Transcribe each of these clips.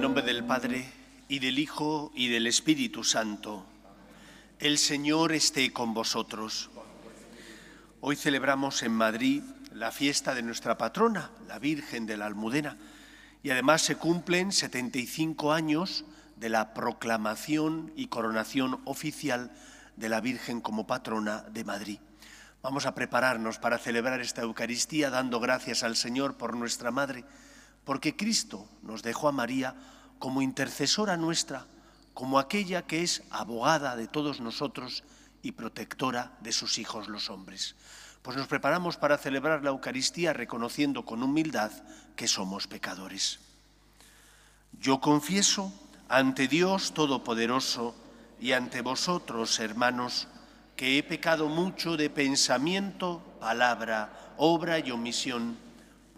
el nombre del Padre, y del Hijo, y del Espíritu Santo. El Señor esté con vosotros. Hoy celebramos en Madrid la fiesta de nuestra patrona, la Virgen de la Almudena, y además se cumplen 75 años de la proclamación y coronación oficial de la Virgen como patrona de Madrid. Vamos a prepararnos para celebrar esta Eucaristía dando gracias al Señor por nuestra Madre, porque Cristo nos dejó a María como intercesora nuestra, como aquella que es abogada de todos nosotros y protectora de sus hijos los hombres. Pues nos preparamos para celebrar la Eucaristía reconociendo con humildad que somos pecadores. Yo confieso ante Dios Todopoderoso y ante vosotros, hermanos, que he pecado mucho de pensamiento, palabra, obra y omisión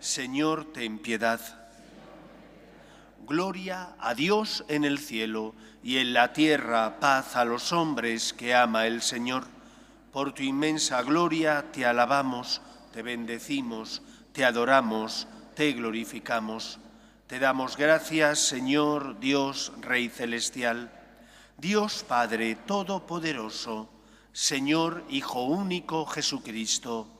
Señor, ten piedad. Gloria a Dios en el cielo y en la tierra paz a los hombres que ama el Señor. Por tu inmensa gloria te alabamos, te bendecimos, te adoramos, te glorificamos. Te damos gracias, Señor Dios, Rey Celestial, Dios Padre Todopoderoso, Señor Hijo Único Jesucristo,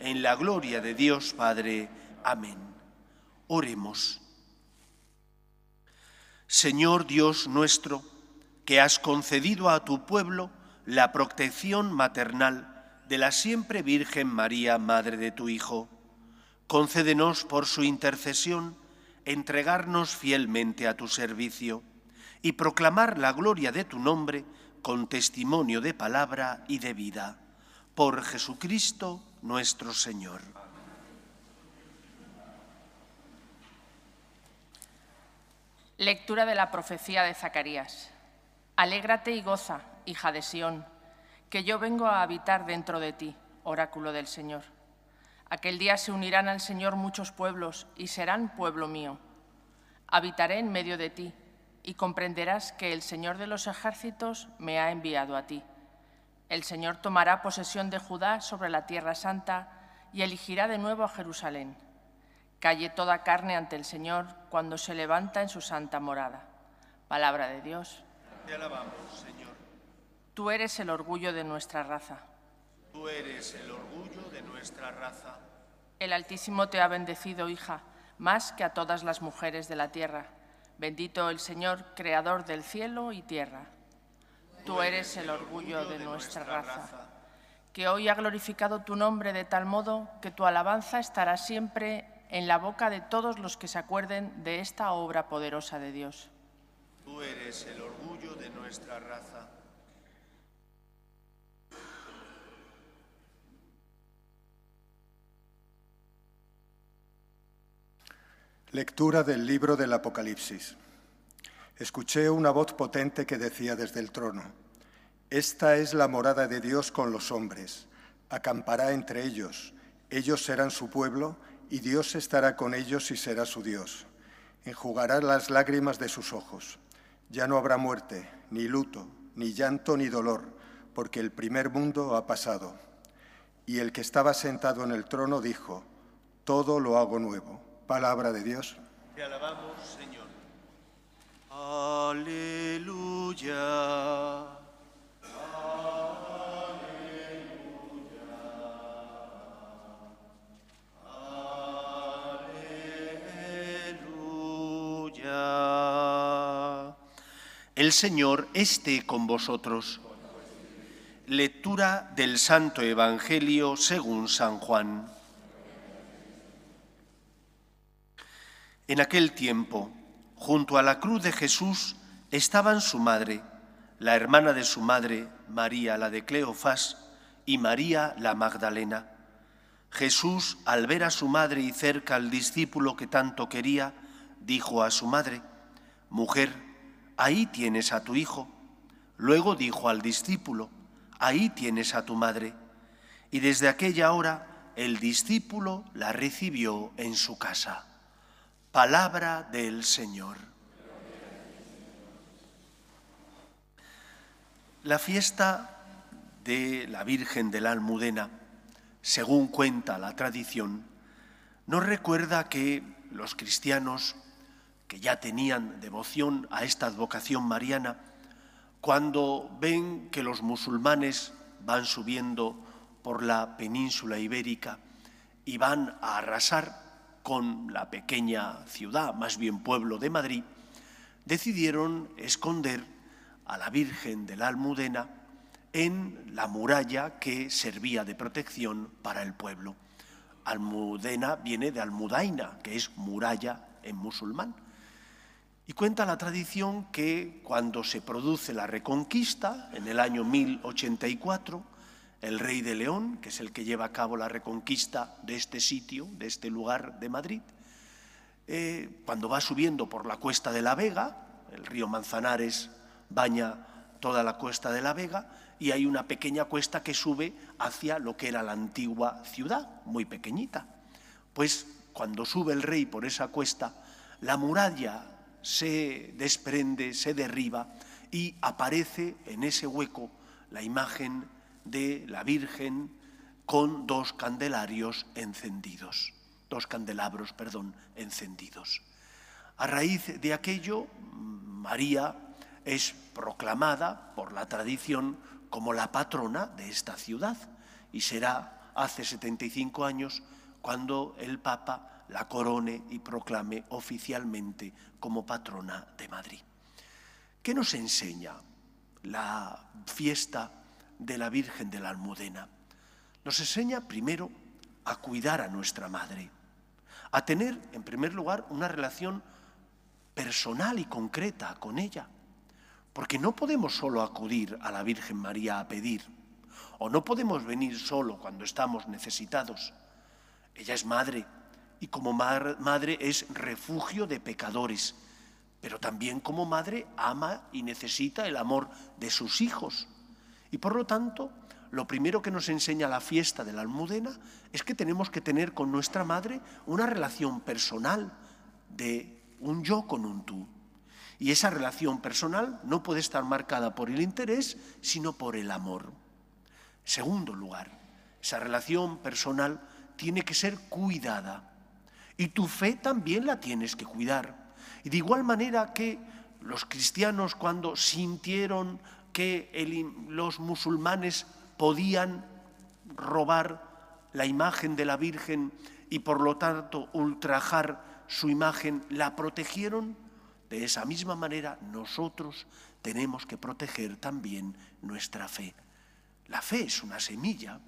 en la gloria de Dios Padre. Amén. Oremos. Señor Dios nuestro, que has concedido a tu pueblo la protección maternal de la siempre Virgen María, Madre de tu Hijo, concédenos por su intercesión entregarnos fielmente a tu servicio y proclamar la gloria de tu nombre con testimonio de palabra y de vida. Por Jesucristo nuestro Señor. Lectura de la profecía de Zacarías. Alégrate y goza, hija de Sión, que yo vengo a habitar dentro de ti, oráculo del Señor. Aquel día se unirán al Señor muchos pueblos y serán pueblo mío. Habitaré en medio de ti y comprenderás que el Señor de los ejércitos me ha enviado a ti. El Señor tomará posesión de Judá sobre la tierra santa y elegirá de nuevo a Jerusalén. Calle toda carne ante el Señor cuando se levanta en su santa morada. Palabra de Dios. Te alabamos, Señor. Tú eres el orgullo de nuestra raza. Tú eres el orgullo de nuestra raza. El Altísimo te ha bendecido, hija, más que a todas las mujeres de la tierra. Bendito el Señor, creador del cielo y tierra. Tú eres el orgullo de nuestra raza, que hoy ha glorificado tu nombre de tal modo que tu alabanza estará siempre en la boca de todos los que se acuerden de esta obra poderosa de Dios. Tú eres el orgullo de nuestra raza. Lectura del libro del Apocalipsis. Escuché una voz potente que decía desde el trono, Esta es la morada de Dios con los hombres, acampará entre ellos, ellos serán su pueblo, y Dios estará con ellos y será su Dios. Enjugará las lágrimas de sus ojos. Ya no habrá muerte, ni luto, ni llanto, ni dolor, porque el primer mundo ha pasado. Y el que estaba sentado en el trono dijo, Todo lo hago nuevo. Palabra de Dios. Te alabamos, Señor. Aleluya. Aleluya. El Señor esté con vosotros. Lectura del Santo Evangelio según San Juan. En aquel tiempo, junto a la cruz de Jesús, estaban su madre, la hermana de su madre, María la de Cleofás, y María la Magdalena. Jesús, al ver a su madre y cerca al discípulo que tanto quería, dijo a su madre, Mujer, ahí tienes a tu hijo. Luego dijo al discípulo, ahí tienes a tu madre. Y desde aquella hora el discípulo la recibió en su casa. Palabra del Señor. La fiesta de la Virgen de la Almudena, según cuenta la tradición, nos recuerda que los cristianos que ya tenían devoción a esta advocación mariana, cuando ven que los musulmanes van subiendo por la península ibérica y van a arrasar con la pequeña ciudad, más bien pueblo de Madrid, decidieron esconder a la Virgen de la Almudena en la muralla que servía de protección para el pueblo. Almudena viene de Almudaina, que es muralla en musulmán. Y cuenta la tradición que cuando se produce la reconquista, en el año 1084, el rey de León, que es el que lleva a cabo la reconquista de este sitio, de este lugar de Madrid, eh, cuando va subiendo por la cuesta de la Vega, el río Manzanares baña toda la cuesta de la Vega, y hay una pequeña cuesta que sube hacia lo que era la antigua ciudad, muy pequeñita. Pues cuando sube el rey por esa cuesta, la muralla se desprende, se derriba y aparece en ese hueco la imagen de la Virgen con dos candelarios encendidos, dos candelabros, perdón, encendidos. A raíz de aquello, María es proclamada por la tradición como la patrona de esta ciudad y será hace 75 años cuando el Papa la corone y proclame oficialmente como patrona de Madrid. ¿Qué nos enseña la fiesta de la Virgen de la Almudena? Nos enseña primero a cuidar a nuestra madre, a tener, en primer lugar, una relación personal y concreta con ella, porque no podemos solo acudir a la Virgen María a pedir, o no podemos venir solo cuando estamos necesitados. Ella es madre y como madre es refugio de pecadores, pero también como madre ama y necesita el amor de sus hijos. Y por lo tanto, lo primero que nos enseña la fiesta de la Almudena es que tenemos que tener con nuestra madre una relación personal de un yo con un tú. Y esa relación personal no puede estar marcada por el interés, sino por el amor. Segundo lugar, esa relación personal tiene que ser cuidada. Y tu fe también la tienes que cuidar. Y de igual manera que los cristianos cuando sintieron que los musulmanes podían robar la imagen de la Virgen y por lo tanto ultrajar su imagen, la protegieron, de esa misma manera nosotros tenemos que proteger también nuestra fe. La fe es una semilla.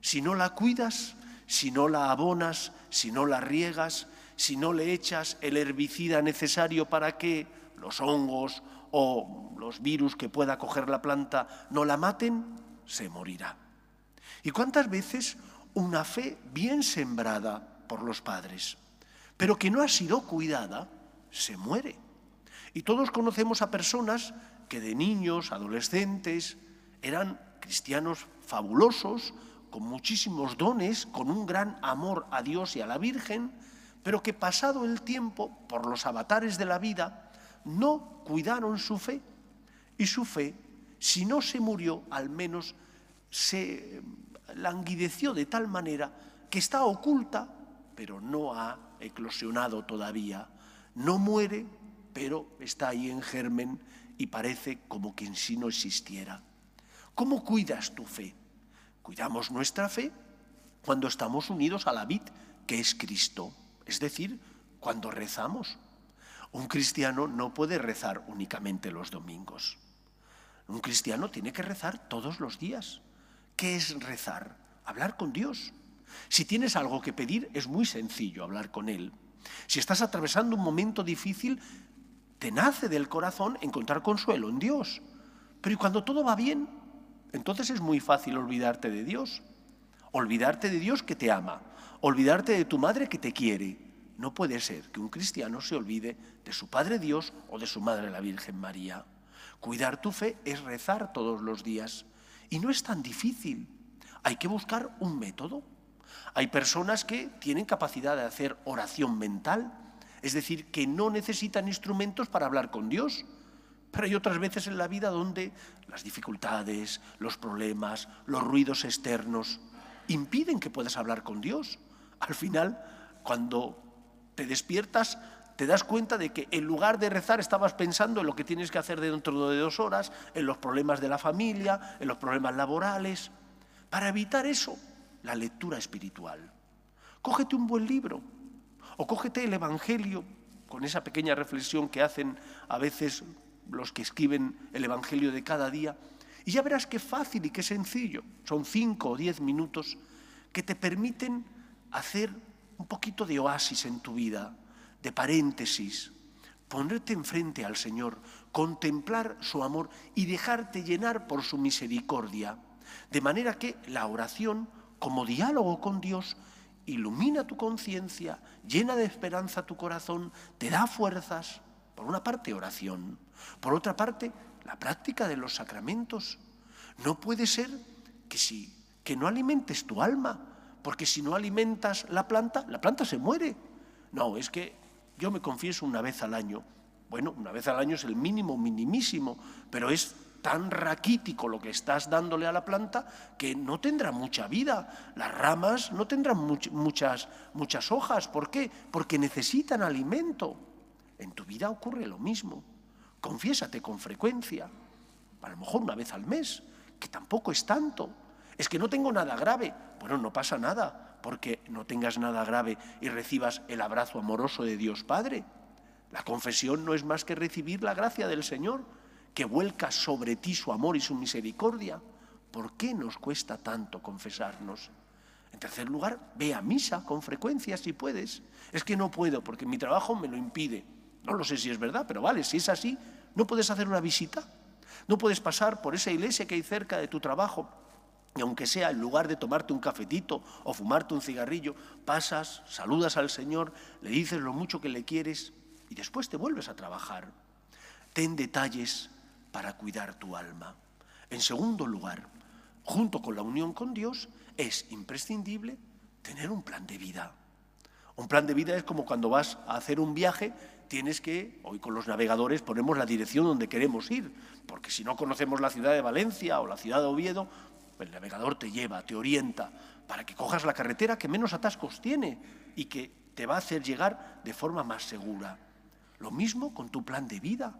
Si no la cuidas, si no la abonas, si no la riegas, si no le echas el herbicida necesario para que los hongos o los virus que pueda coger la planta no la maten, se morirá. ¿Y cuántas veces una fe bien sembrada por los padres, pero que no ha sido cuidada, se muere? Y todos conocemos a personas que de niños, adolescentes, eran cristianos fabulosos, con muchísimos dones, con un gran amor a Dios y a la Virgen, pero que pasado el tiempo, por los avatares de la vida, no cuidaron su fe. Y su fe, si no se murió, al menos se languideció de tal manera que está oculta, pero no ha eclosionado todavía. No muere, pero está ahí en germen y parece como que en sí no existiera. ¿Cómo cuidas tu fe? Cuidamos nuestra fe cuando estamos unidos a la vid, que es Cristo, es decir, cuando rezamos. Un cristiano no puede rezar únicamente los domingos. Un cristiano tiene que rezar todos los días. ¿Qué es rezar? Hablar con Dios. Si tienes algo que pedir, es muy sencillo hablar con Él. Si estás atravesando un momento difícil, te nace del corazón encontrar consuelo en Dios. Pero cuando todo va bien, entonces es muy fácil olvidarte de Dios. Olvidarte de Dios que te ama. Olvidarte de tu madre que te quiere. No puede ser que un cristiano se olvide de su Padre Dios o de su Madre la Virgen María. Cuidar tu fe es rezar todos los días. Y no es tan difícil. Hay que buscar un método. Hay personas que tienen capacidad de hacer oración mental, es decir, que no necesitan instrumentos para hablar con Dios. Pero hay otras veces en la vida donde las dificultades, los problemas, los ruidos externos impiden que puedas hablar con Dios. Al final, cuando te despiertas, te das cuenta de que en lugar de rezar estabas pensando en lo que tienes que hacer dentro de dos horas, en los problemas de la familia, en los problemas laborales. Para evitar eso, la lectura espiritual. Cógete un buen libro o cógete el Evangelio con esa pequeña reflexión que hacen a veces los que escriben el Evangelio de cada día y ya verás qué fácil y qué sencillo. Son cinco o diez minutos que te permiten hacer un poquito de oasis en tu vida, de paréntesis, ponerte enfrente al Señor, contemplar su amor y dejarte llenar por su misericordia. De manera que la oración, como diálogo con Dios, ilumina tu conciencia, llena de esperanza tu corazón, te da fuerzas. Por una parte, oración. Por otra parte, la práctica de los sacramentos. No puede ser que si que no alimentes tu alma, porque si no alimentas la planta, la planta se muere. No, es que yo me confieso una vez al año. Bueno, una vez al año es el mínimo minimísimo, pero es tan raquítico lo que estás dándole a la planta que no tendrá mucha vida. Las ramas no tendrán muchas, muchas hojas. ¿Por qué? Porque necesitan alimento. En tu vida ocurre lo mismo. Confiésate con frecuencia, a lo mejor una vez al mes, que tampoco es tanto. Es que no tengo nada grave. Bueno, no pasa nada, porque no tengas nada grave y recibas el abrazo amoroso de Dios Padre. La confesión no es más que recibir la gracia del Señor, que vuelca sobre ti su amor y su misericordia. ¿Por qué nos cuesta tanto confesarnos? En tercer lugar, ve a misa con frecuencia si puedes. Es que no puedo porque mi trabajo me lo impide. No lo sé si es verdad, pero vale, si es así, ¿no puedes hacer una visita? ¿No puedes pasar por esa iglesia que hay cerca de tu trabajo? Y aunque sea en lugar de tomarte un cafetito o fumarte un cigarrillo, pasas, saludas al Señor, le dices lo mucho que le quieres y después te vuelves a trabajar. Ten detalles para cuidar tu alma. En segundo lugar, junto con la unión con Dios, es imprescindible tener un plan de vida. Un plan de vida es como cuando vas a hacer un viaje tienes que, hoy con los navegadores ponemos la dirección donde queremos ir, porque si no conocemos la ciudad de Valencia o la ciudad de Oviedo, el navegador te lleva, te orienta, para que cojas la carretera que menos atascos tiene y que te va a hacer llegar de forma más segura. Lo mismo con tu plan de vida.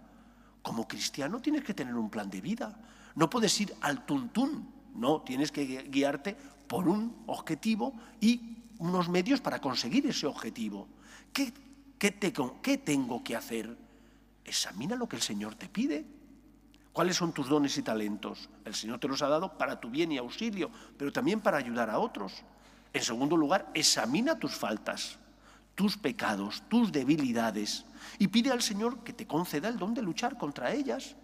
Como cristiano tienes que tener un plan de vida. No puedes ir al tuntún, no, tienes que guiarte por un objetivo y unos medios para conseguir ese objetivo. ¿Qué ¿Qué, tengo que hacer? Examina lo que el Señor te pide. ¿Cuáles son tus dones y talentos? El Señor te los ha dado para tu bien y auxilio, pero también para ayudar a otros. En segundo lugar, examina tus faltas, tus pecados, tus debilidades y pide al Señor que te conceda el don de luchar contra ellas.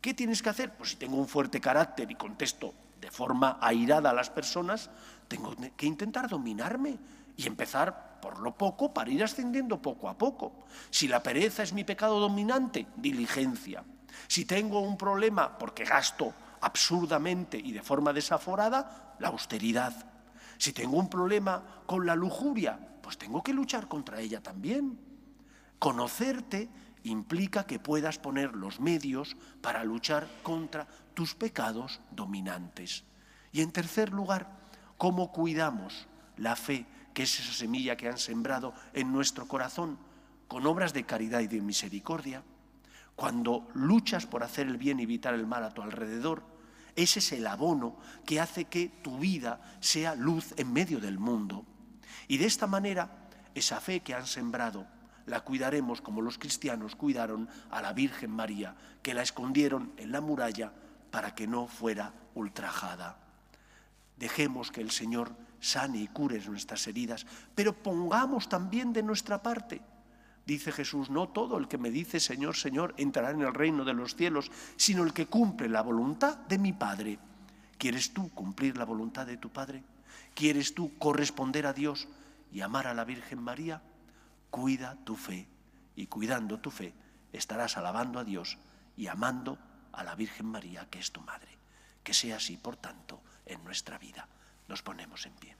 ¿Qué tienes que hacer? Pues si tengo un fuerte carácter y contesto de forma airada a las personas, tengo que intentar dominarme y empezar por lo poco para ir ascendiendo poco a poco. Si la pereza es mi pecado dominante, diligencia. Si tengo un problema porque gasto absurdamente y de forma desaforada, la austeridad. Si tengo un problema con la lujuria, pues tengo que luchar contra ella también. Conocerte implica que puedas poner los medios para luchar contra tus pecados dominantes. Y en tercer lugar, ¿cómo cuidamos la fe que es esa semilla que han sembrado en nuestro corazón con obras de caridad y de misericordia. Cuando luchas por hacer el bien y evitar el mal a tu alrededor, ese es el abono que hace que tu vida sea luz en medio del mundo. Y de esta manera, esa fe que han sembrado, la cuidaremos como los cristianos cuidaron a la Virgen María, que la escondieron en la muralla para que no fuera ultrajada. Dejemos que el Señor sane y cure nuestras heridas, pero pongamos también de nuestra parte. Dice Jesús, no todo el que me dice Señor, Señor entrará en el reino de los cielos, sino el que cumple la voluntad de mi Padre. ¿Quieres tú cumplir la voluntad de tu Padre? ¿Quieres tú corresponder a Dios y amar a la Virgen María? Cuida tu fe y cuidando tu fe estarás alabando a Dios y amando a la Virgen María, que es tu Madre. Que sea así, por tanto, en nuestra vida. Nos ponemos en pie.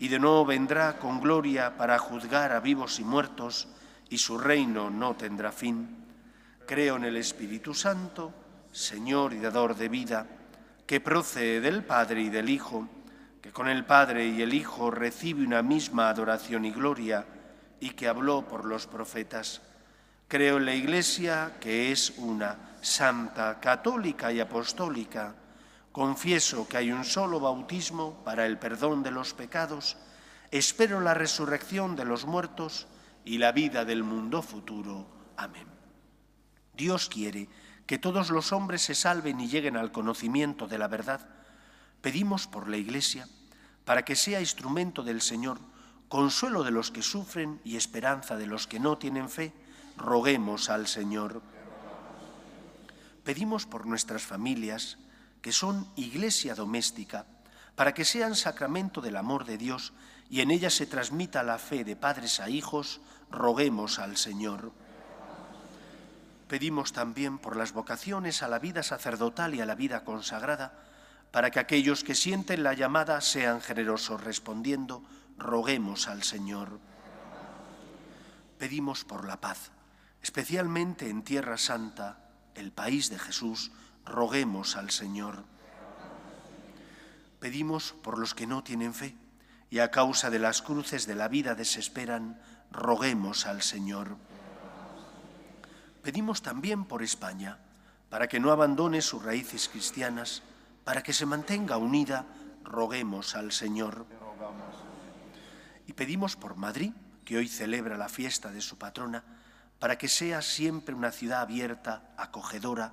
y de nuevo vendrá con gloria para juzgar a vivos y muertos, y su reino no tendrá fin. Creo en el Espíritu Santo, Señor y dador de vida, que procede del Padre y del Hijo, que con el Padre y el Hijo recibe una misma adoración y gloria, y que habló por los profetas. Creo en la Iglesia, que es una santa, católica y apostólica, Confieso que hay un solo bautismo para el perdón de los pecados, espero la resurrección de los muertos y la vida del mundo futuro. Amén. Dios quiere que todos los hombres se salven y lleguen al conocimiento de la verdad. Pedimos por la Iglesia para que sea instrumento del Señor, consuelo de los que sufren y esperanza de los que no tienen fe. Roguemos al Señor. Pedimos por nuestras familias, que son iglesia doméstica, para que sean sacramento del amor de Dios y en ella se transmita la fe de padres a hijos, roguemos al Señor. Pedimos también por las vocaciones a la vida sacerdotal y a la vida consagrada, para que aquellos que sienten la llamada sean generosos respondiendo, roguemos al Señor. Pedimos por la paz, especialmente en Tierra Santa, el país de Jesús, roguemos al Señor. Pedimos por los que no tienen fe y a causa de las cruces de la vida desesperan, roguemos al Señor. Pedimos también por España, para que no abandone sus raíces cristianas, para que se mantenga unida, roguemos al Señor. Y pedimos por Madrid, que hoy celebra la fiesta de su patrona, para que sea siempre una ciudad abierta, acogedora,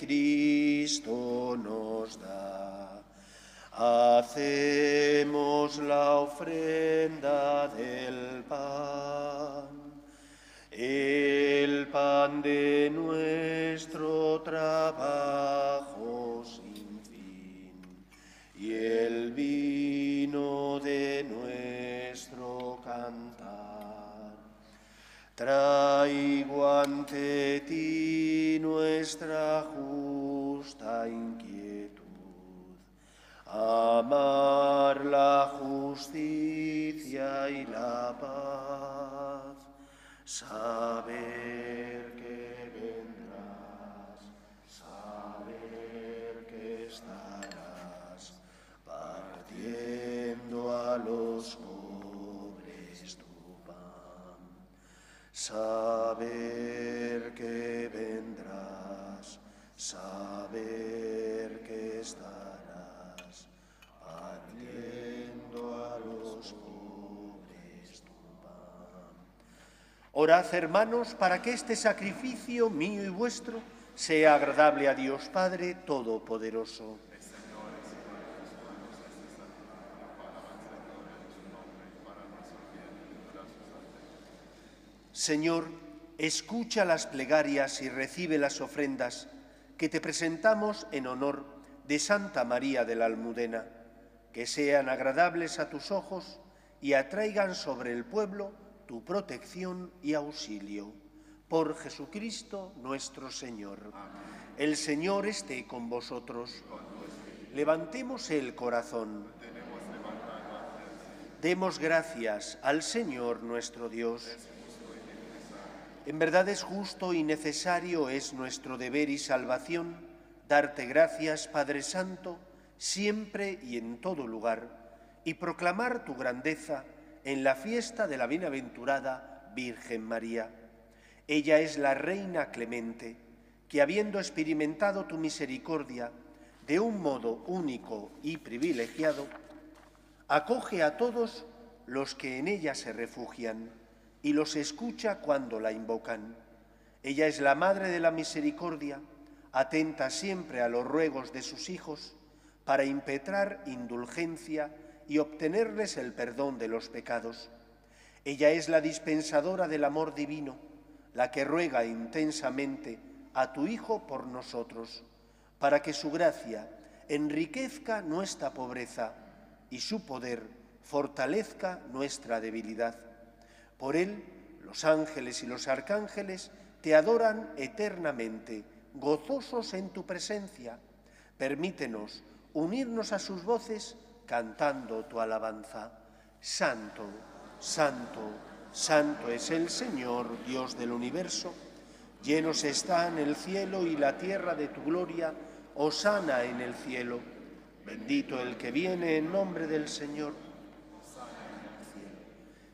Cristo nos da, hacemos la ofrenda del pan, el pan de nuestro trabajo sin fin. Y el vino de nuestro cantar. Traigo ante ti nuestra inquietud, amar la justicia y la paz, saber que vendrás, saber que estarás partiendo a los saber saber que estarás partiendo a los pobres tu pan. Orad, hermanos, para que este sacrificio mío y vuestro sea agradable a Dios Padre Todopoderoso. Señor, escucha las plegarias y recibe las ofrendas que te presentamos en honor de Santa María de la Almudena, que sean agradables a tus ojos y atraigan sobre el pueblo tu protección y auxilio. Por Jesucristo nuestro Señor. El Señor esté con vosotros. Levantemos el corazón. Demos gracias al Señor nuestro Dios. En verdad es justo y necesario, es nuestro deber y salvación, darte gracias, Padre Santo, siempre y en todo lugar, y proclamar tu grandeza en la fiesta de la bienaventurada Virgen María. Ella es la Reina clemente, que habiendo experimentado tu misericordia de un modo único y privilegiado, acoge a todos los que en ella se refugian y los escucha cuando la invocan. Ella es la Madre de la Misericordia, atenta siempre a los ruegos de sus hijos para impetrar indulgencia y obtenerles el perdón de los pecados. Ella es la dispensadora del amor divino, la que ruega intensamente a tu Hijo por nosotros, para que su gracia enriquezca nuestra pobreza y su poder fortalezca nuestra debilidad por él, los ángeles y los arcángeles te adoran eternamente, gozosos en tu presencia. Permítenos unirnos a sus voces cantando tu alabanza. Santo, santo, santo es el Señor, Dios del universo. Llenos están el cielo y la tierra de tu gloria. Osana en el cielo. Bendito el que viene en nombre del Señor.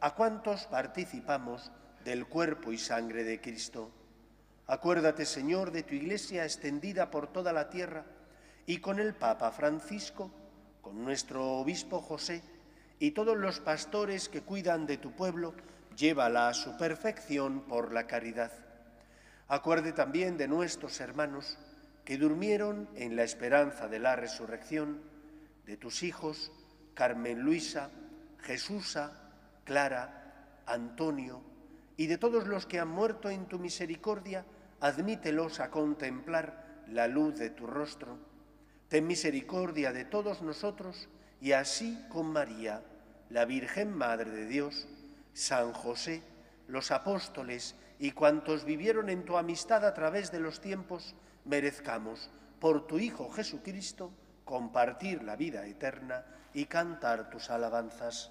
a cuantos participamos del cuerpo y sangre de Cristo. Acuérdate, Señor, de tu iglesia extendida por toda la tierra y con el Papa Francisco, con nuestro obispo José y todos los pastores que cuidan de tu pueblo, llévala a su perfección por la caridad. Acuerde también de nuestros hermanos que durmieron en la esperanza de la resurrección, de tus hijos, Carmen Luisa, Jesúsa, Clara, Antonio y de todos los que han muerto en tu misericordia, admítelos a contemplar la luz de tu rostro. Ten misericordia de todos nosotros y así con María, la Virgen Madre de Dios, San José, los apóstoles y cuantos vivieron en tu amistad a través de los tiempos, merezcamos, por tu Hijo Jesucristo, compartir la vida eterna y cantar tus alabanzas.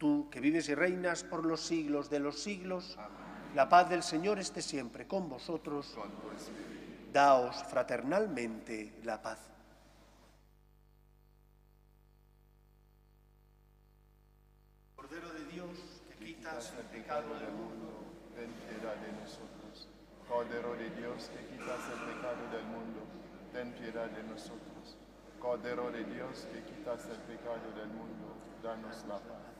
Tú, que vives y reinas por los siglos de los siglos, la paz del Señor esté siempre con vosotros. Daos fraternalmente la paz. Cordero de Dios, que quitas el pecado del mundo, ten piedad de nosotros. Cordero de Dios que quitas el pecado del mundo, ten piedad de nosotros. Cordero de Dios que quitas el pecado del mundo, danos la paz.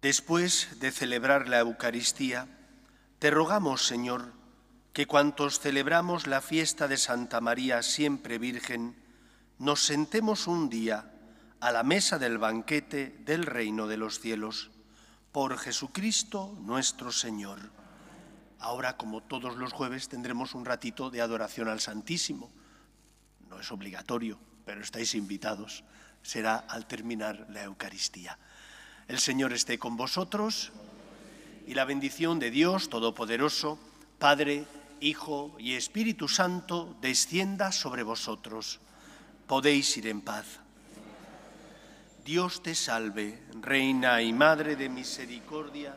Después de celebrar la Eucaristía, te rogamos, Señor, que cuantos celebramos la fiesta de Santa María siempre Virgen, nos sentemos un día a la mesa del banquete del reino de los cielos, por Jesucristo nuestro Señor. Ahora, como todos los jueves, tendremos un ratito de adoración al Santísimo. No es obligatorio, pero estáis invitados. Será al terminar la Eucaristía. El Señor esté con vosotros y la bendición de Dios Todopoderoso, Padre, Hijo y Espíritu Santo, descienda sobre vosotros. Podéis ir en paz. Dios te salve, Reina y Madre de Misericordia,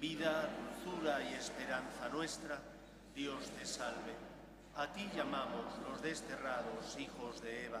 vida, dulzura y esperanza nuestra, Dios te salve. A ti llamamos los desterrados hijos de Eva.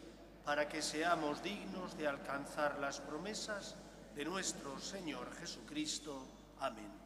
para que seamos dignos de alcanzar las promesas de nuestro Señor Jesucristo. Amén.